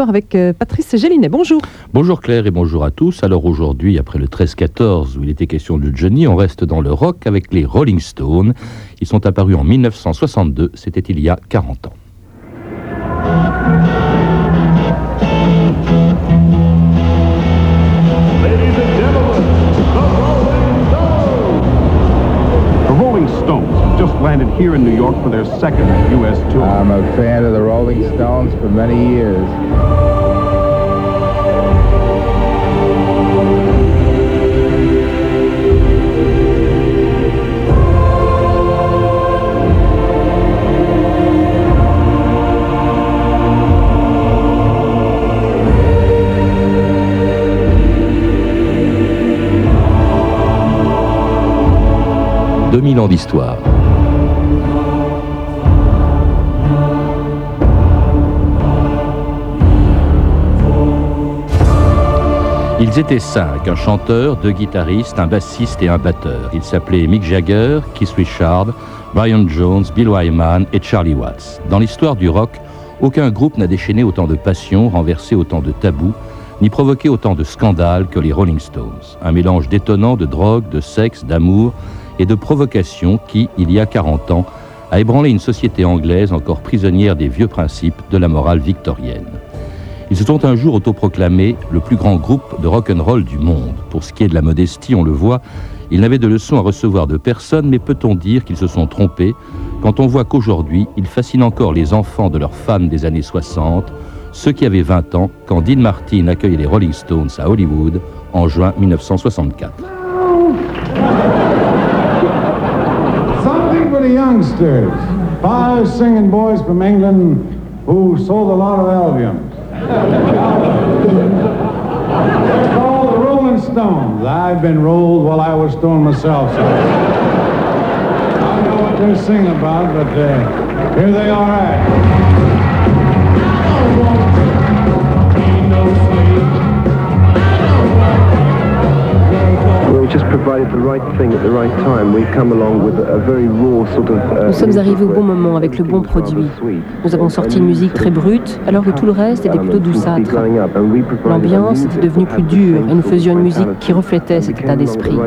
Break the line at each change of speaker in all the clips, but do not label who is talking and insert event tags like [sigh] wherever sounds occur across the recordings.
avec euh, Patrice Gélinet. Bonjour.
Bonjour Claire et bonjour à tous. Alors aujourd'hui, après le 13-14 où il était question de Johnny, on reste dans le rock avec les Rolling Stones. Ils sont apparus en 1962, c'était il y a 40 ans.
Landed here in New York for their second U.S. tour.
I'm a fan of the Rolling Stones for many years.
2000 ans d'histoire. Ils étaient cinq, un chanteur, deux guitaristes, un bassiste et un batteur. Ils s'appelaient Mick Jagger, Keith Richard, Brian Jones, Bill Wyman et Charlie Watts. Dans l'histoire du rock, aucun groupe n'a déchaîné autant de passion, renversé autant de tabous, ni provoqué autant de scandales que les Rolling Stones. Un mélange détonnant de drogue, de sexe, d'amour et de provocation qui, il y a 40 ans, a ébranlé une société anglaise encore prisonnière des vieux principes de la morale victorienne. Ils se sont un jour autoproclamés le plus grand groupe de rock'n'roll du monde. Pour ce qui est de la modestie, on le voit, ils n'avaient de leçons à recevoir de personne, mais peut-on dire qu'ils se sont trompés? Quand on voit qu'aujourd'hui, ils fascinent encore les enfants de leurs fans des années 60, ceux qui avaient 20 ans quand Dean Martin accueillait les Rolling Stones à Hollywood en juin 1964.
Something the youngsters. Five singing boys from England who sold a lot of albums. They're called the Rolling Stones. I've been rolled while I was stone myself. So I don't know what they're singing about, but uh, here they are at.
Nous sommes arrivés au bon moment avec le bon produit. Nous avons sorti une musique très brute, alors que tout le reste était plutôt douceâtre. L'ambiance était devenue plus dure et nous faisions une musique qui reflétait cet état d'esprit.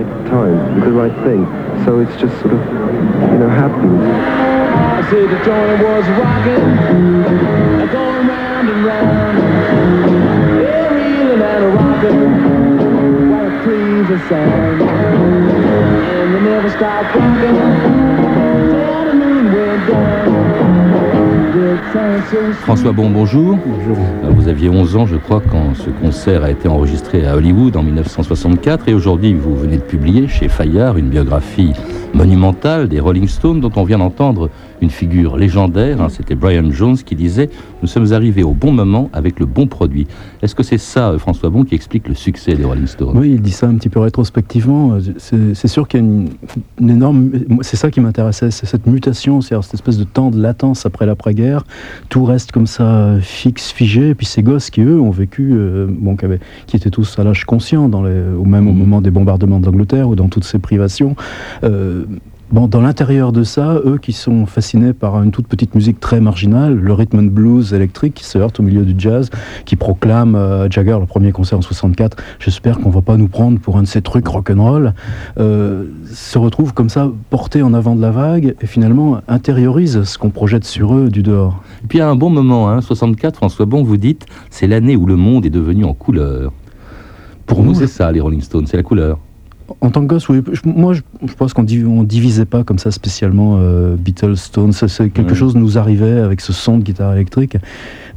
François Bon, bonjour. Bonjour. Euh, vous aviez 11 ans, je crois, quand ce concert a été enregistré à Hollywood en 1964. Et aujourd'hui, vous venez de publier chez Fayard une biographie monumentale des Rolling Stones dont on vient d'entendre une figure légendaire. Hein, c'était Brian Jones qui disait Nous sommes arrivés au bon moment avec le bon produit. Est-ce que c'est ça, euh, François Bon, qui explique le succès des Rolling Stones?
Oui, il dit ça un petit peu rétrospectivement. Euh, c'est sûr qu'il y a une, énorme. C'est ça qui m'intéressait, c'est cette mutation, c'est cette espèce de temps de latence après l'après-guerre. Tout reste comme ça fixe, figé. Et puis ces gosses qui, eux, ont vécu, euh, bon, qui, qui, étaient tous à l'âge conscient, dans les, ou même au mmh. moment des bombardements d'Angleterre ou dans toutes ces privations. Bon, dans l'intérieur de ça, eux qui sont fascinés par une toute petite musique très marginale, le rhythm and blues électrique qui se heurte au milieu du jazz, qui proclame euh, Jagger le premier concert en 64, j'espère qu'on va pas nous prendre pour un de ces trucs rock'n'roll, euh, se retrouvent comme ça portés en avant de la vague et finalement intériorisent ce qu'on projette sur eux du dehors.
Et puis à un bon moment, hein, 64, François Bon, vous dites, c'est l'année où le monde est devenu en couleur. Pour nous, c'est ça, les Rolling Stones, c'est la couleur.
En tant que gosse, oui. moi, je, pense qu'on ne divisait pas comme ça spécialement euh, Beatles, Stones. C'est quelque chose nous arrivait avec ce son de guitare électrique.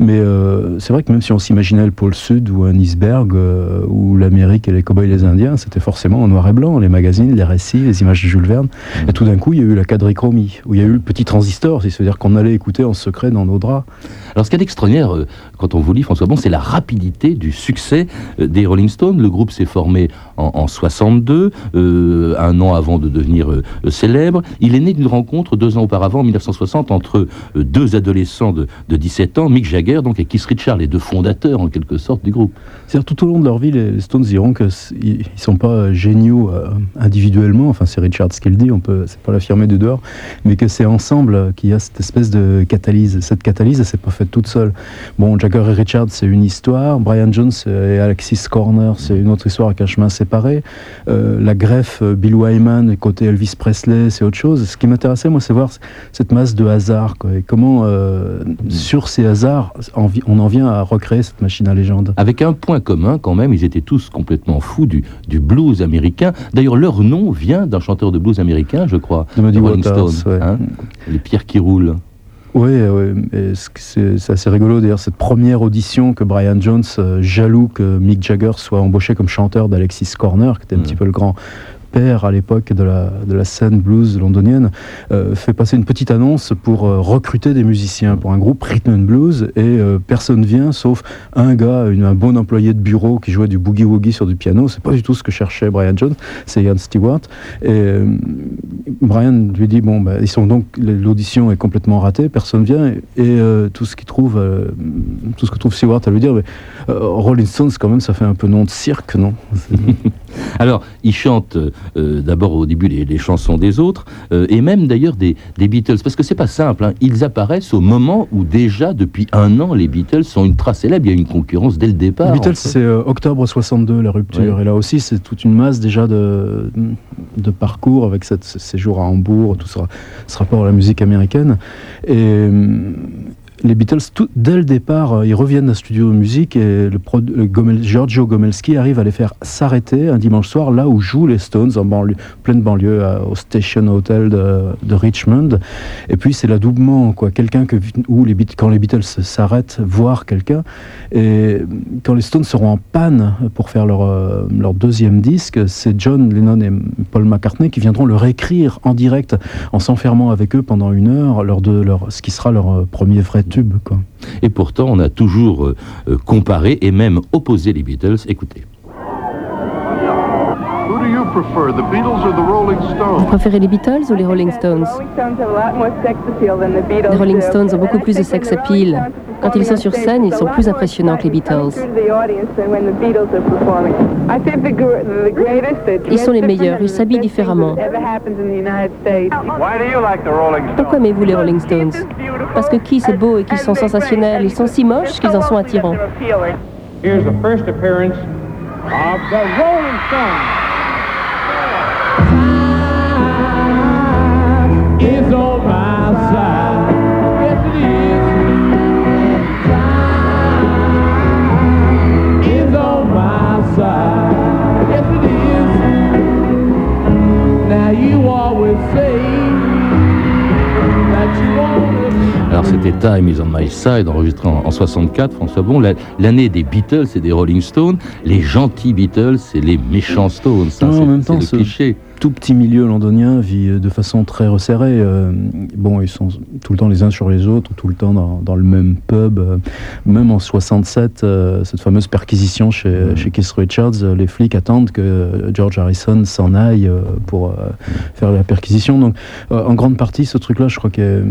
Mais euh, c'est vrai que même si on s'imaginait le pôle Sud ou un iceberg euh, ou l'Amérique et les cowboys et les Indiens, c'était forcément en noir et blanc. Les magazines, les récits, les images de Jules Verne. Et tout d'un coup, il y a eu la quadrichromie, où il y a eu le petit transistor, c'est-à-dire qu'on allait écouter en secret dans nos draps.
Alors, ce qui est extraordinaire, quand on vous lit, François Bon, c'est la rapidité du succès des Rolling Stones. Le groupe s'est formé en, en 62. Euh, un an avant de devenir euh, célèbre. Il est né d'une rencontre deux ans auparavant, en 1960, entre euh, deux adolescents de, 17 ans, Mick Jagger Donc et Keith Richards, les deux fondateurs en quelque sorte du groupe.
C'est-à-dire tout au long de leur vie, les Stones diront qu'ils ne sont pas géniaux individuellement, enfin c'est Richards qui le dit, on peut, c'est pas l'affirmer de dehors, mais que c'est ensemble qu'il y a cette espèce de catalyse. Cette catalyse, elle s'est pas faite toute seule. Bon, Jagger et Richards, c'est une histoire, Brian Jones et Alexis Corner, c'est une autre histoire avec un chemin séparé. la greffe Bill Wyman côté Elvis Presley, c'est autre chose. Ce qui m'intéressait, moi, c'est voir cette masse de hasard, quoi, et comment, euh, sur ces hasards, on en vient à recréer cette machine à légende.
Avec un point commun, quand même, ils étaient tous complètement fous du, du blues américain. D'ailleurs, leur nom vient d'un chanteur de blues américain, je crois,
de Rolling Stone,
hein, les pierres qui roulent.
Oui, c'est assez rigolo d'ailleurs cette première audition que Brian Jones, euh, jaloux que Mick Jagger soit embauché comme chanteur d'Alexis Corner, qui était un mm. petit peu le grand père à l'époque de la, de la scène blues londonienne, euh, fait passer une petite annonce pour euh, recruter des musiciens pour un groupe rhythm and blues et euh, personne vient sauf un gars, un bon employé de bureau qui jouait du boogie woogie sur du piano. C'est pas du tout ce que cherchait Brian Jones, c'est Ian Stewart. Et Brian lui dit bon, bah, ils sont donc l'audition est complètement ratée, personne vient et, tout ce qu'il trouve, tout ce que trouve Stewart à lui dire, mais, Rolling Stones quand même ça fait un peu nom de cirque, non? [laughs]
Alors il chante euh, d'abord au début les, chansons des autres, euh, et même d'ailleurs des, Beatles, parce que c'est pas simple, hein. ils apparaissent au moment où déjà depuis un an les Beatles sont une trace célèbre, il y a une concurrence dès le départ.
Les Beatles c'est euh, octobre 62 la rupture, et là aussi c'est toute une masse déjà de, de parcours avec cette, ce séjour à Hambourg, tout ce, ce rapport à la musique américaine, et les Beatles, dès le départ, euh, ils reviennent à studio musique et le, Giorgio Gomelski arrive à les faire s'arrêter un dimanche soir là où jouent les Stones, en banlieue, pleine banlieue, au Station Hotel de, Richmond. Et puis c'est l'adoubement, quoi. Quelqu'un que où les quand les Beatles s'arrêtent, voir quelqu'un. Et quand les Stones seront en panne pour faire leur, euh, leur deuxième disque, c'est John Lennon et Paul McCartney qui viendront le réécrire en direct en s'enfermant avec eux pendant une heure, leur de, leur, ce qui sera leur euh, premier vrai tube. Quoi.
Et pourtant, on a toujours euh, euh, comparé et même opposé les Beatles. Écoutez.
Vous préférez les Beatles ou les Rolling Stones? Les Rolling Stones ont beaucoup plus de sex appeal. Quand ils sont sur scène, ils sont plus impressionnants que les Beatles. Ils sont les meilleurs, ils s'habillent différemment. Pourquoi aimez-vous les Rolling Stones? Parce que qui c'est beau et qu'ils sont sensationnels, ils sont si moches qu'ils en sont attirants.
C'était Time is on my side, enregistré en, 64, François Bon, l'année des Beatles et des Rolling Stones, les gentils Beatles et les méchants Stones.
Ça, en temps, le cliché tout petit milieu londonien vit euh, de façon très resserrée. Euh, bon, ils sont tout le temps les uns sur les autres, tout le temps dans, le même pub. Euh, même en 67, cette fameuse perquisition chez, chez Keith Richards, les flics attendent que George Harrison s'en aille pour faire la perquisition. Donc, en grande partie, ce truc-là, je crois qu'il est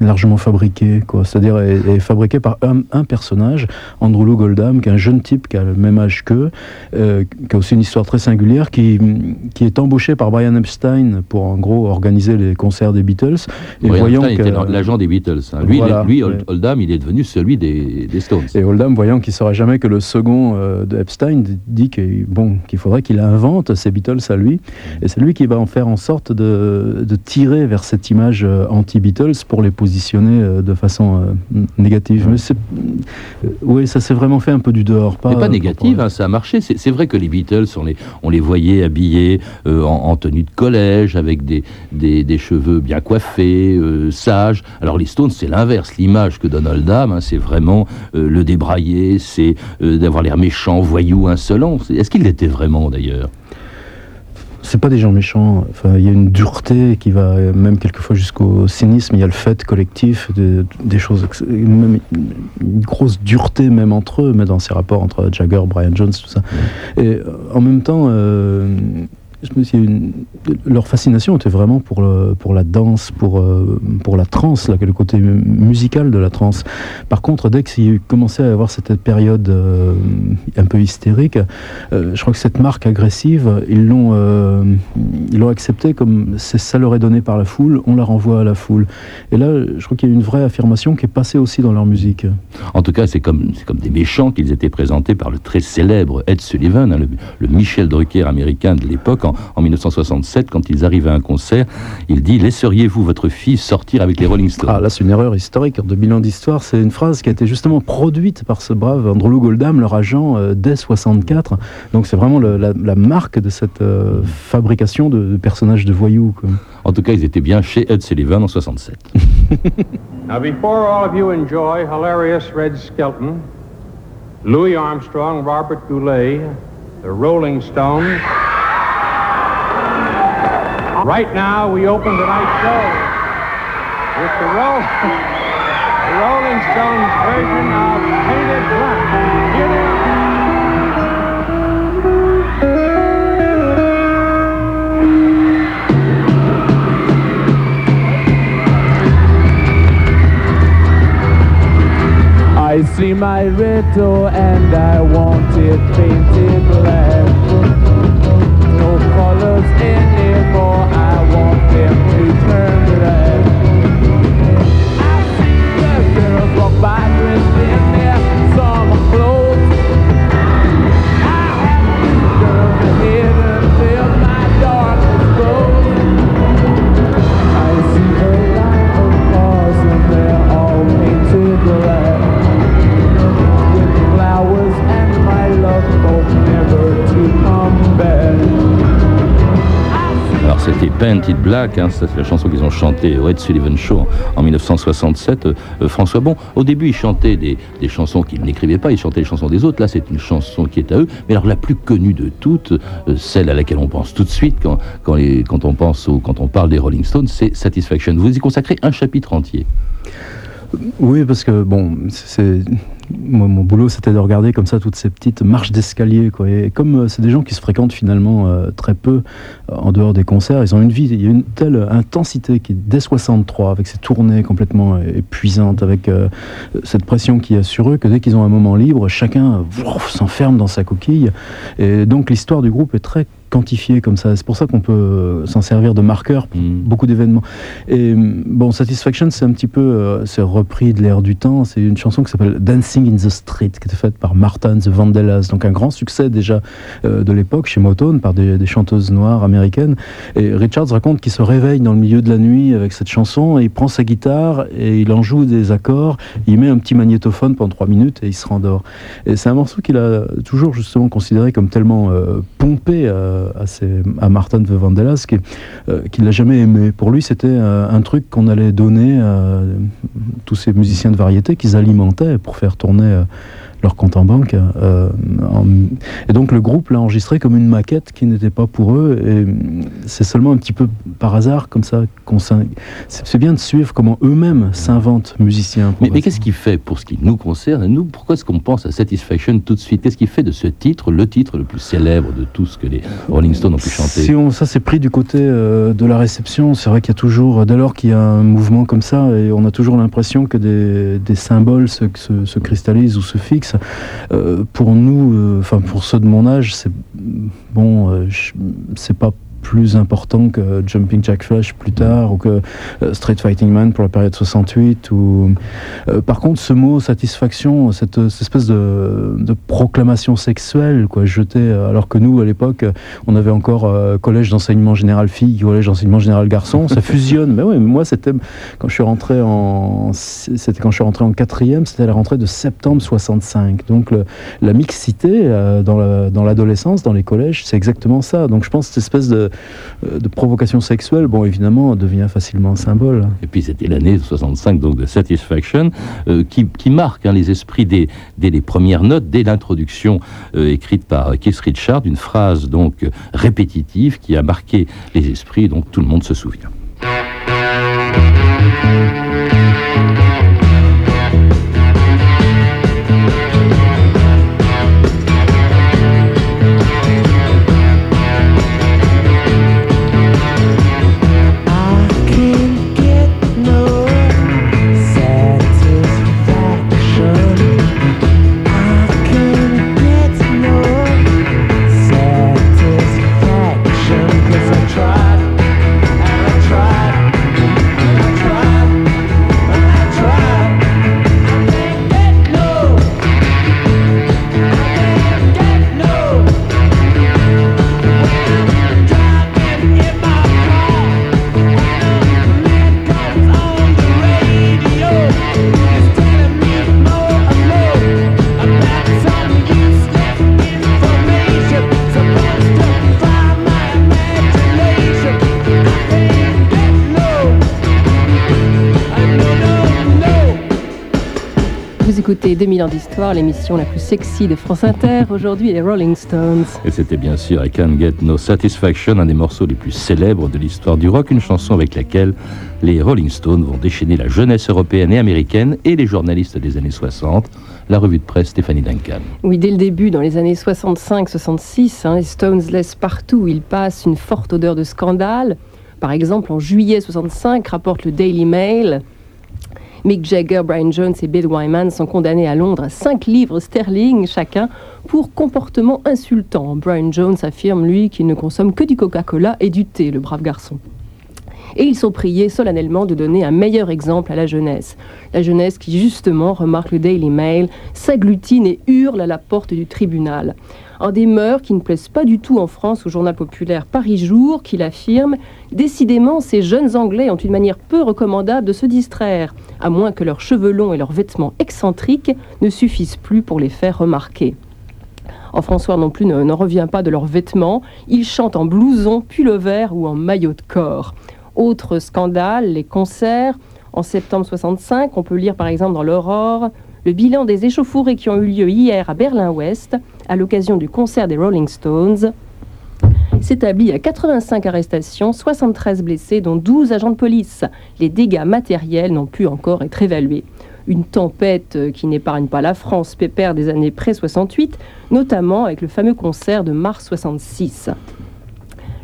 largement fabriqué. C'est-à-dire, est, fabriqué par un, personnage, Andrew Lou Goldham, qui est un jeune type qui a le même âge qu'eux, qui a aussi une histoire très singulière, qui, qui est est embauché par Brian Epstein pour en gros organiser les concerts des Beatles.
Et Brian voyant Epstein était l'agent des Beatles. Hein. Lui, lui Oldham, il est devenu celui des, Stones.
Et Oldham, voyant qu'il ne serait jamais que le second euh, de Epstein, dit qu'il bon, qu'il faudrait qu'il invente ces Beatles à lui. Et c'est lui qui va en faire en sorte de, de tirer vers cette image euh, anti-Beatles pour les positionner euh, de façon négative. Mais oui, ça s'est vraiment fait un peu du dehors.
Pas, Mais pas négative, hein, ça a marché. C'est vrai que les Beatles, on les, on les voyait habillés euh, en, tenue de collège, avec des, des, cheveux bien coiffés, euh, sages. Alors les Stones, c'est l'inverse. L'image que donne Oldham, hein, c'est vraiment euh, le débrailler, c'est d'avoir l'air méchant, voyou, insolent. Est-ce qu'il l'était vraiment d'ailleurs?
C'est pas des gens méchants. Enfin, il y a une dureté qui va même quelquefois jusqu'au cynisme. Il y a le fait collectif, des choses, même une grosse dureté même entre eux, mais dans ces rapports entre Jagger, Brian Jones, tout ça. Et en même temps, leur fascination était vraiment pour, pour la danse, pour, euh, pour la trance, là, le côté musical de la trance. Par contre, dès qu'ils commençaient à avoir cette période euh, un peu hystérique, euh, je crois que cette marque agressive, ils l'ont ils l'ont accepté comme ça leur est donné par la foule, on la renvoie à la foule. Et là, je crois qu'il y a une vraie affirmation qui est passée aussi dans leur musique.
En tout cas, c'est comme, comme des méchants qu'ils étaient présentés par le très célèbre Ed Sullivan, hein, le, Michel Drucker américain de l'époque, en, en 1967, quand ils arrivent à un concert, il dit Laisseriez-vous votre fille sortir avec les Rolling Stones?
Ah, là, c'est une erreur historique. De bilan d'histoire, c'est une phrase qui a été justement produite par ce brave Andrew Goldham, leur agent, euh, dès 64. Donc, c'est vraiment le, la, la, marque de cette euh, fabrication de, de, personnages de voyous. Quoi.
En tout cas, ils étaient bien chez Ed Sullivan en 67. [laughs]
Now, before all of you enjoy hilarious Red Skelton, Louis Armstrong, Robert Goulet, the Rolling Stones. Right now, we open tonight's show with the, Roll [laughs] the Rolling Stones version of Painted Black. Here they are.
I see my riddle and I want it painted Black,
hein, c'est la chanson qu'ils ont chantée au Ed Sullivan Show en 1967. Euh, François Bon, au début ils chantaient des, chansons qu'ils n'écrivaient pas, ils chantaient les chansons des autres. Là c'est une chanson qui est à eux. Mais alors la plus connue de toutes, euh, celle à laquelle on pense tout de suite quand on pense ou quand on parle des Rolling Stones, c'est Satisfaction. Vous y consacrez un chapitre entier.
Oui, parce que bon, mon boulot, c'était de regarder comme ça toutes ces petites marches d'escalier. Quoi. Et comme euh, c'est des gens qui se fréquentent finalement euh, très peu euh, en dehors des concerts, ils ont une vie, il y a une telle intensité qui, dès 63, avec ces tournées complètement épuisantes, avec cette pression qu'il y a sur eux, que dès qu'ils ont un moment libre, chacun s'enferme dans sa coquille. Et donc l'histoire du groupe est très quantifié comme ça. C'est pour ça qu'on peut s'en servir de marqueur pour mmh. beaucoup d'événements. Et bon, Satisfaction, c'est un petit peu, euh, c'est repris de l'air du temps. C'est une chanson qui s'appelle Dancing in the Street, qui était faite par Martha and the Vandellas, donc un grand succès déjà euh, de l'époque chez Motown par des, des, chanteuses noires américaines. Et Richards raconte qu'il se réveille dans le milieu de la nuit avec cette chanson, et il prend sa guitare et il en joue des accords. Il met un petit magnétophone pendant trois minutes et il se rendort. Et c'est un morceau qu'il a toujours justement considéré comme tellement euh, pompé. Euh, à, ses, à, Martin de Vandellas qui, euh, qui l'a jamais aimé. Pour lui, c'était euh, un truc qu'on allait donner à tous ces musiciens de variété qu'ils alimentaient pour faire tourner euh, leur compte en banque. Euh, en... Et donc le groupe l'a enregistré comme une maquette qui n'était pas pour eux. Et c'est seulement un petit peu par hasard, comme ça, qu'on C'est bien de suivre comment eux-mêmes s'inventent musiciens.
Mais, mais qu'est-ce qui fait, pour ce qui nous concerne, nous, pourquoi est-ce qu'on pense à Satisfaction tout de suite? Qu'est-ce qui fait de ce titre le titre le plus célèbre de tout ce que les Rolling Stones ont pu chanter?
Si on, Ça s'est pris du côté euh, de la réception. C'est vrai qu'il y a toujours, dès lors qu'il y a un mouvement comme ça, et on a toujours l'impression que des, des symboles se, se, se, cristallisent ou se fixent. Euh, pour nous, enfin euh, pour ceux de mon âge, c'est bon, euh, c'est pas plus important que Jumping Jack Flash plus tard ou que euh, Street Fighting Man pour la période 68 ou euh, par contre ce mot satisfaction cette, cette espèce de, proclamation sexuelle quoi jetée alors que nous à l'époque on avait encore euh, collège d'enseignement général filles collège d'enseignement général garçon ça fusionne. [laughs] Mais oui moi c'était quand je suis rentré en c'était quand je suis rentré en quatrième c'était la rentrée de septembre 65 donc la mixité euh, dans la, dans l'adolescence dans les collèges c'est exactement ça. Donc je pense cette espèce de de provocation sexuelle, bon, évidemment, devient facilement un symbole.
Et puis c'était l'année 65, donc de Satisfaction, euh, qui, qui, marque hein, les esprits dès, dès, les premières notes, dès l'introduction euh, écrite par Keith Richard, une phrase donc répétitive qui a marqué les esprits, donc tout le monde se souvient.
Écoutez 2000 ans d'histoire, l'émission la plus sexy de France Inter. Aujourd'hui, les Rolling Stones.
Et c'était bien sûr I Can't Get No Satisfaction, un des morceaux les plus célèbres de l'histoire du rock, une chanson avec laquelle les Rolling Stones vont déchaîner la jeunesse européenne et américaine et les journalistes des années 60. La revue de presse Stéphanie Duncan.
Oui, dès le début, dans les années 65-66, hein, les Stones laissent partout où ils passent une forte odeur de scandale. Par exemple, en juillet 65, rapporte le Daily Mail, Mick Jagger, Brian Jones et Bill Wyman sont condamnés à Londres à 5 livres sterling chacun pour comportement insultant. Brian Jones affirme, lui, qu'il ne consomme que du Coca-Cola et du thé, le brave garçon. Et ils sont priés solennellement de donner un meilleur exemple à la jeunesse. La jeunesse qui, justement, remarque le Daily Mail, s'agglutine et hurle à la porte du tribunal en des mœurs qui ne plaisent pas du tout en France au journal populaire Paris Jour, qui l'affirme Décidément, ces jeunes Anglais ont une manière peu recommandable de se distraire, à moins que leurs cheveux longs et leurs vêtements excentriques ne suffisent plus pour les faire remarquer. En François non plus n'en revient pas de leurs vêtements, ils chantent en blouson, pullover ou en maillot de corps. Autre scandale, les concerts. En septembre 65, on peut lire par exemple dans l'Aurore le bilan des échauffourées qui ont eu lieu hier à Berlin-Ouest à l'occasion du concert des Rolling Stones s'établit à 85 arrestations, 73 blessés, dont 12 agents de police. Les dégâts matériels n'ont pu encore être évalués. Une tempête qui n'épargne pas la France, pépère des années pré-68, notamment avec le fameux concert de mars 66.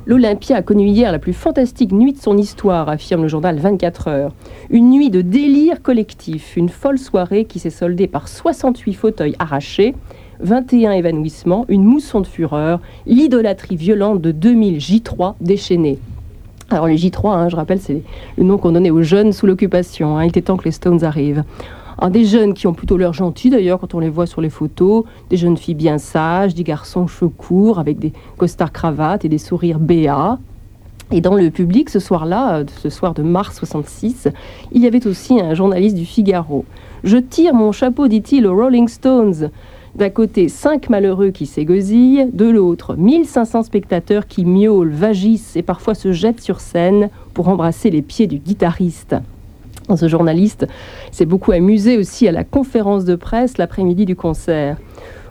L'Olympia a connu hier la plus fantastique nuit de son histoire, affirme le journal 24 heures. Une nuit de délire collectif, une folle soirée qui s'est soldée par 68 fauteuils arrachés, 21 évanouissements, une mousson de fureur, l'idolâtrie violente de 2000 J3 déchaînés. Alors les J3, hein, je rappelle, c'est le nom qu'on donnait aux jeunes sous l'occupation. Hein. il était temps que les Stones arrivent des jeunes qui ont plutôt l'air gentils d'ailleurs quand on les voit sur les photos, des jeunes filles bien sages, des garçons cheveux courts avec des costards cravates et des sourires béats. Et dans le public, ce soir-là, euh, ce soir de mars 66, il y avait aussi un journaliste du Figaro. Je tire mon chapeau, dit-il, aux Rolling Stones. D'un côté, cinq malheureux qui s'égosillent, de l'autre, 1500 spectateurs qui miaulent, vagissent et parfois se jettent sur scène pour embrasser les pieds du guitariste. Ce journaliste s'est beaucoup amusé aussi à la conférence de presse l'après-midi du concert.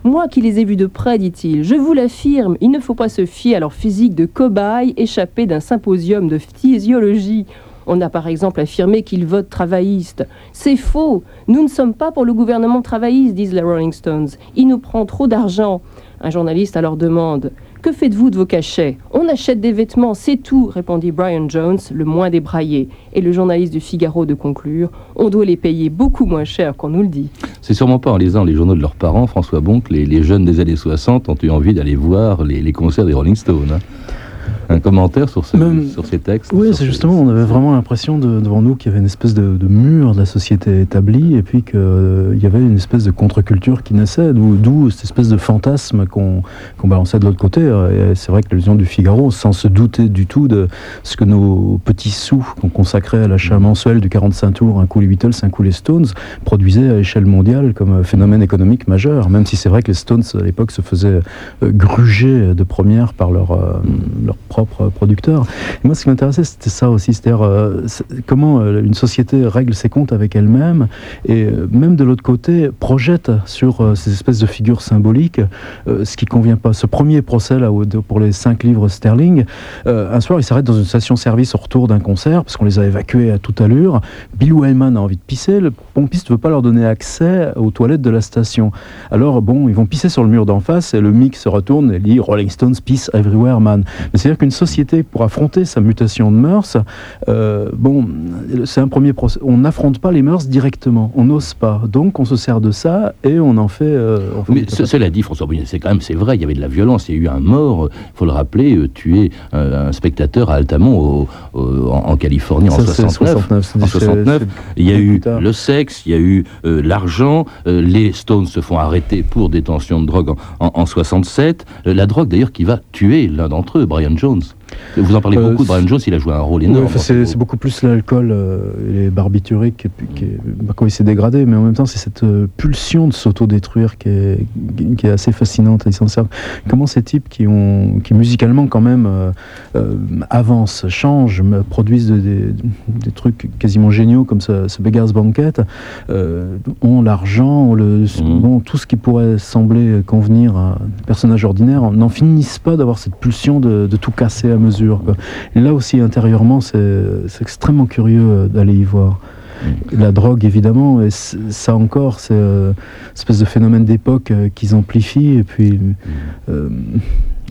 Moi qui les ai vus de près, dit-il, je vous l'affirme, il ne faut pas se fier à leur physique de cobaye échappé d'un symposium de physiologie. On a par exemple affirmé qu'ils votent travaillistes. C'est faux. Nous ne sommes pas pour le gouvernement travailliste, disent les Rolling Stones. Il nous prend trop d'argent. Un journaliste alors demande que faites-vous de vos cachets? On achète des vêtements, c'est tout, répondit Brian Jones, le moins débraillé. Et le journaliste du Figaro de conclure On doit les payer beaucoup moins cher qu'on nous le dit.
C'est sûrement pas en lisant les journaux de leurs parents, François Bon, que les, jeunes des années 60 ont eu envie d'aller voir les, concerts des Rolling Stones. Hein un commentaire sur, sur ces textes
Oui, c'est justement, on avait vraiment l'impression devant nous qu'il y avait une espèce de, mur de la société établie et puis qu'il euh, y avait une espèce de contre-culture qui naissait, d'où cette espèce de fantasme qu'on balançait de l'autre côté. Et c'est vrai que l'illusion du Figaro, sans se douter du tout de ce que nos petits sous qu'on consacrait à l'achat mensuel du 45 tours, un coup les Beatles, un coup les Stones, produisaient à échelle mondiale comme phénomène économique majeur, même si c'est vrai que les Stones à l'époque se faisaient euh, gruger de première par leur, euh, leur propre producteur. moi, ce qui m'intéressait, c'était ça aussi, c'est-à-dire euh, comment euh, une société règle ses comptes avec elle-même et euh, même de l'autre côté projette sur ces espèces de figures symboliques ce qui convient pas. Ce premier procès là pour les cinq livres sterling, un soir, il s'arrête dans une station-service au retour d'un concert parce qu'on les a évacués à toute allure. Bill Wyman a envie de pisser, le pompiste veut pas leur donner accès aux toilettes de la station. Alors bon, ils vont pisser sur le mur d'en face et le mic se retourne et lit Rolling Stones Peace Everywhere Man. C'est-à-dire qu'une société, pour affronter sa mutation de mœurs, euh, bon, c'est un premier procès. On n'affronte pas les mœurs directement, on n'ose pas. Donc on se sert de ça et on en fait. Euh,
Mais cela dit, François c'est quand même, c'est vrai, il y avait de la violence, il y a eu un mort, il faut le rappeler, euh, tué un spectateur à Altamont en, Californie en 69. En 69, il y a eu le sexe, il y a eu l'argent, les Stones se font arrêter pour détention de drogue en, en 67. la drogue d'ailleurs qui va tuer l'un d'entre eux, Brian Jones. loans Vous en parlez
Euh,
beaucoup de Brian Jones, il a joué un rôle énorme.
Ouais, c'est beaucoup plus l'alcool euh, et les barbituriques qui est- bah, quand il s'est dégradé, mais en même temps c'est cette euh, pulsion de s'autodétruire qui est, qui est assez fascinante et. Comment ces types qui ont qui musicalement quand même euh, avancent, changent, produisent de- des, des trucs quasiment géniaux comme ce, ce Beggar's Banquet, euh, ont l'argent, le, bon, tout ce qui pourrait sembler convenir à un personnage ordinaire, n'en finissent pas d'avoir cette pulsion de, de tout casser à mesure. quoi. Et là aussi, intérieurement, c'est extrêmement curieux euh, d'aller y voir. La drogue, évidemment, et ça encore, c'est euh, une espèce de phénomène d'époque euh, qu'ils amplifient. Et puis, euh,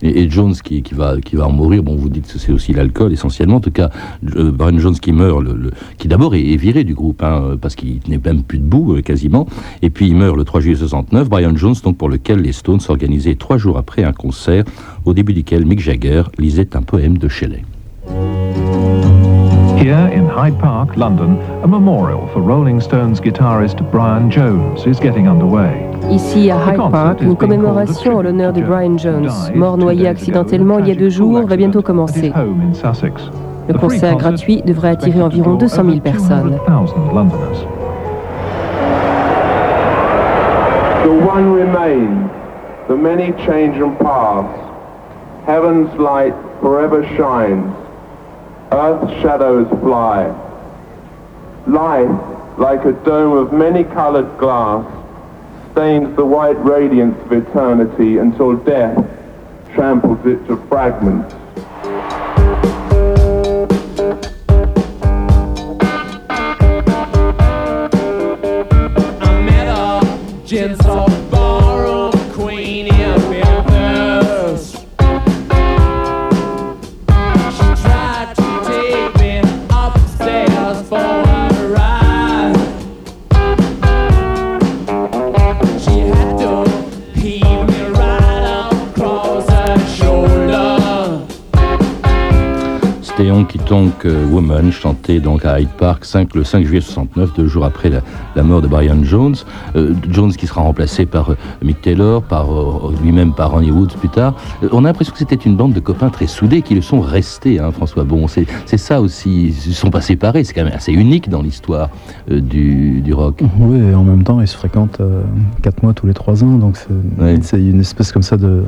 Et, Jones qui, va, en mourir, bon, vous dites que c'est aussi l'alcool essentiellement. En tout cas, euh, Brian Jones qui meurt, qui d'abord est, viré du groupe, hein, parce qu'il n'est même plus debout euh, quasiment. Et puis il meurt le 3 juillet 69. Brian Jones, donc pour lequel les Stones organisaient trois jours après un concert, au début duquel Mick Jagger lisait un poème de Shelley.
Here in Hyde Park, London, a memorial for Rolling Stones guitarist Brian Jones is getting underway.
Ici à Hyde Park, une commémoration en l'honneur de Brian Jones, mort noyé accidentellement il y a deux jours, va bientôt commencer. Le concert gratuit devrait attirer environ 200 000 personnes.
The one remains, the many change and pass. Heaven's light forever shines, earth's shadows fly. Life, like a dome of many-colored glass, stains the white radiance of eternity until death tramples it to fragments.
Gentle ballroom
Honky Tonk euh, Woman, chanté donc à Hyde Park 5, le 5 juillet 69, deux jours après la, la mort de Brian Jones. Euh, Jones qui sera remplacé par euh, Mick Taylor, par euh, lui-même par Ronnie Woods plus tard. On a l'impression que c'était une bande de copains très soudés qui le sont restés, hein, François. Bon, c'est ça aussi, ils ne sont pas séparés, c'est quand même assez unique dans l'histoire du, du rock.
oui, et en même temps, ils se fréquentent quatre mois tous les trois ans, donc c'est une espèce comme ça de,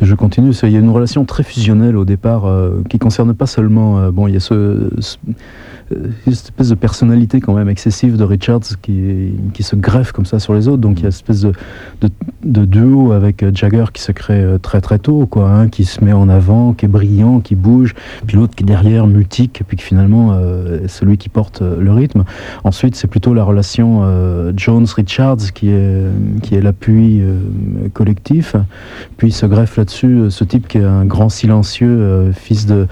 de jeu continu. Il y a une relation très fusionnelle au départ qui concerne pas seulement. Euh, bon, il y a euh, une espèce de personnalité quand même excessive de Richards qui, qui se greffe comme ça sur les autres. Donc il y a une espèce de, duo avec euh, Jagger qui se crée très très tôt, quoi, hein, qui se met en avant, qui est brillant, qui bouge, puis l'autre qui est derrière, mutique, puis que finalement euh, celui qui porte le rythme. Ensuite, c'est plutôt la relation Jones-Richards qui est, qui est l'appui collectif. Puis se greffe là-dessus ce type qui est un grand silencieux, fils de.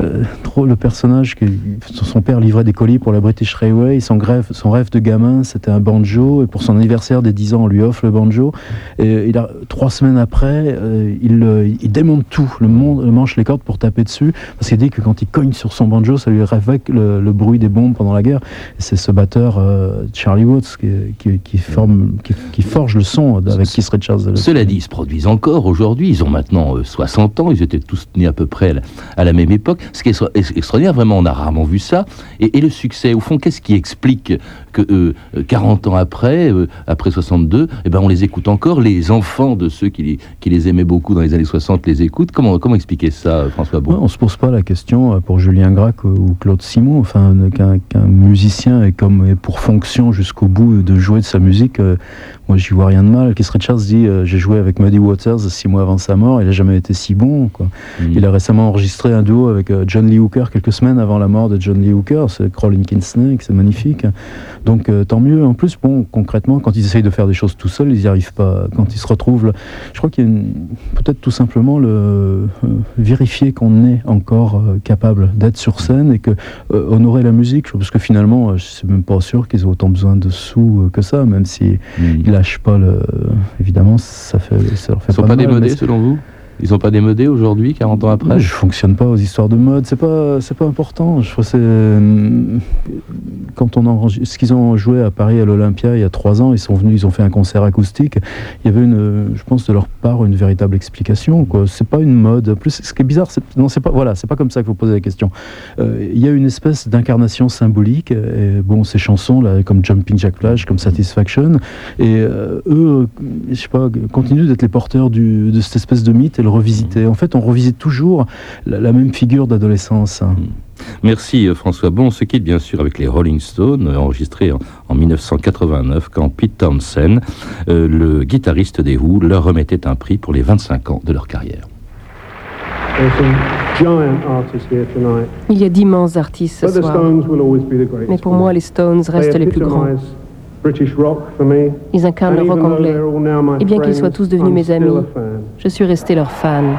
Euh, trop le personnage que son père livrait des colis pour la British Railway son rêve, son rêve de gamin c'était un banjo et pour son anniversaire des 10 ans on lui offre le banjo et il a, trois semaines après euh, il, euh, il démonte tout le, monde, le manche les cordes pour taper dessus parce qu'il dit que quand il cogne sur son banjo ça lui réveille le, bruit des bombes pendant la guerre c'est ce batteur Charlie Watts qui, qui, qui forme, qui, qui forge le son avec Keith Richards
Cela dit, ils se produisent encore aujourd'hui. Ils ont maintenant euh, 60 ans. Ils étaient tous nés à peu près à la même époque. Ce qui est extra- est extraordinaire, vraiment, on a rarement vu ça. Et le succès, au fond, qu'est-ce qui explique que euh, 40 ans après, euh, après 62, eh ben, on les écoute encore Les enfants de ceux qui les, qui les aimaient beaucoup dans les années 60 les écoutent. Comment, comment expliquer ça, euh, François Beau
Ouais, on se pose pas la question pour Julien Gracq ou- Claude Simon, enfin qu'un musicien ait comme ait pour fonction jusqu'au bout de jouer de sa musique. euh, moi, j'y vois rien de mal. Keith Richards dit j'ai joué avec Muddy Waters six mois avant sa mort. Il a jamais été si bon. Quoi.
Mhm.
Il a récemment enregistré un duo avec John Lee Hooker quelques semaines avant la mort de John Lee Hooker. C'est Crawling King Snake, c'est magnifique. Donc euh, tant mieux. En plus, bon, concrètement, quand ils essayent de faire des choses tout seuls, ils n'y arrivent pas. Quand ils se retrouvent, là, je crois qu'il y a une- peut-être tout simplement le euh, vérifier qu'on est encore euh, capable d'être sur scène et que honorer la musique, parce que finalement, je suis même pas sûr qu'ils aient autant besoin de sous que ça, même si
Mhm.
ils lâchent pas le. Évidemment, ça fait, ça leur fait
Ils sont
pas,
pas
mal,
démodés, selon vous? Ils sont pas démodés aujourd'hui, 40 ans après
Je fonctionne pas aux histoires de mode, c'est pas, c'est pas important. Je crois c'est euh, quand on enregistre, ce qu'ils ont joué à Paris à l'Olympia il y a trois ans, ils sont venus, ils ont fait un concert acoustique. Il y avait une, je pense de leur part une véritable explication. Quoi, c'est pas une mode. Plus, ce qui est bizarre, c'est non, c'est pas voilà, c'est pas comme ça qu'il faut poser la question. Euh, il y a une espèce d'incarnation symbolique. Bon, ces chansons là, comme Jumping Jack Flash, comme Satisfaction, et euh, eux, je sais pas, continuent d'être les porteurs de cette espèce de mythe le revisiter. En fait, on revisite toujours la, la même figure d'adolescence. hein.
Merci euh, François Bon. On se quitte bien sûr avec les Rolling Stones, euh, enregistrés en, en 1989, quand Pete Townsend, euh, le guitariste des Who, leur remettait un prix pour les 25 ans de leur carrière.
Il y a d'immenses artistes ce soir. Mais pour moi, les Stones restent les plus grands.
Epitomise British rock for me.
Ils incarnent
And
le rock
even though
anglais. Et bien qu'ils
friends,
soient tous devenus mes amis, je suis resté leur fan.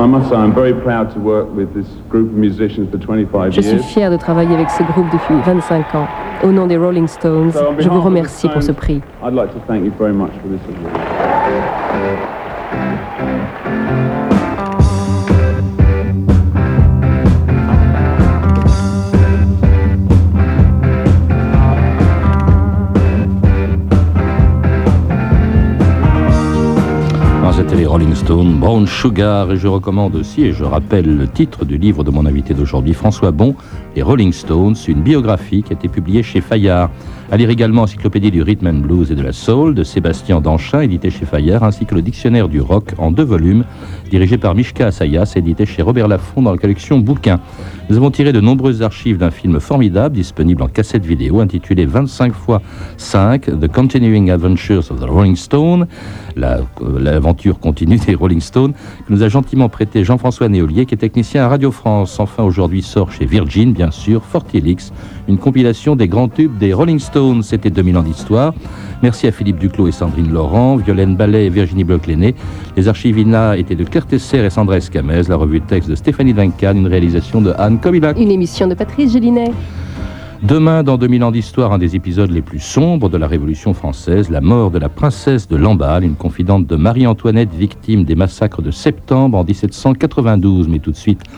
I must say, I'm very proud to work with this group of musicians for 25
Je suis
years.
fier de travailler avec ce groupe depuis 25 ans. Au nom des Rolling Stones, je vous remercie pour ce prix.
I'd like to thank you very much for this award.
Les Rolling Stones, Brown Sugar, et je recommande aussi, et je rappelle le titre du livre de mon invité d'aujourd'hui, François Bon, Les Rolling Stones, une biographie qui a été publiée chez Fayard. À lire également Encyclopédie du Rhythm and Blues et de la Soul de Sébastien Danchin, édité chez Fayard, ainsi que le Dictionnaire du Rock en deux volumes, dirigé par Mishka Assayas, édité chez Robert Laffont dans la collection Bouquins. Nous avons tiré de nombreuses archives d'un film formidable, disponible en cassette vidéo, intitulé 25 x 5, The Continuing Adventures of the Rolling Stone, euh, l'aventure continue des Rolling Stones, que nous a gentiment prêté Jean-François Néolier, qui est technicien à Radio France. Enfin, aujourd'hui sort chez Virgin, bien sûr, Fortilix, une compilation des grands tubes des Rolling Stones. C'était 2000 ans d'histoire. Merci à Philippe Duclos et Sandrine Laurent, Violaine Ballet et Virginie Bloch-Lenné. Les archives INA étaient de Claire Tesser et Sandra Escamez, la revue de texte de Stéphanie Duncan, une réalisation de Anne
Une émission de Patrice Gélinet.
Demain, dans 2000 ans d'histoire, un des épisodes les plus sombres de la Révolution française, la mort de la princesse de Lamballe, une confidente de Marie-Antoinette, victime des massacres de septembre en 1792. Mais tout de suite,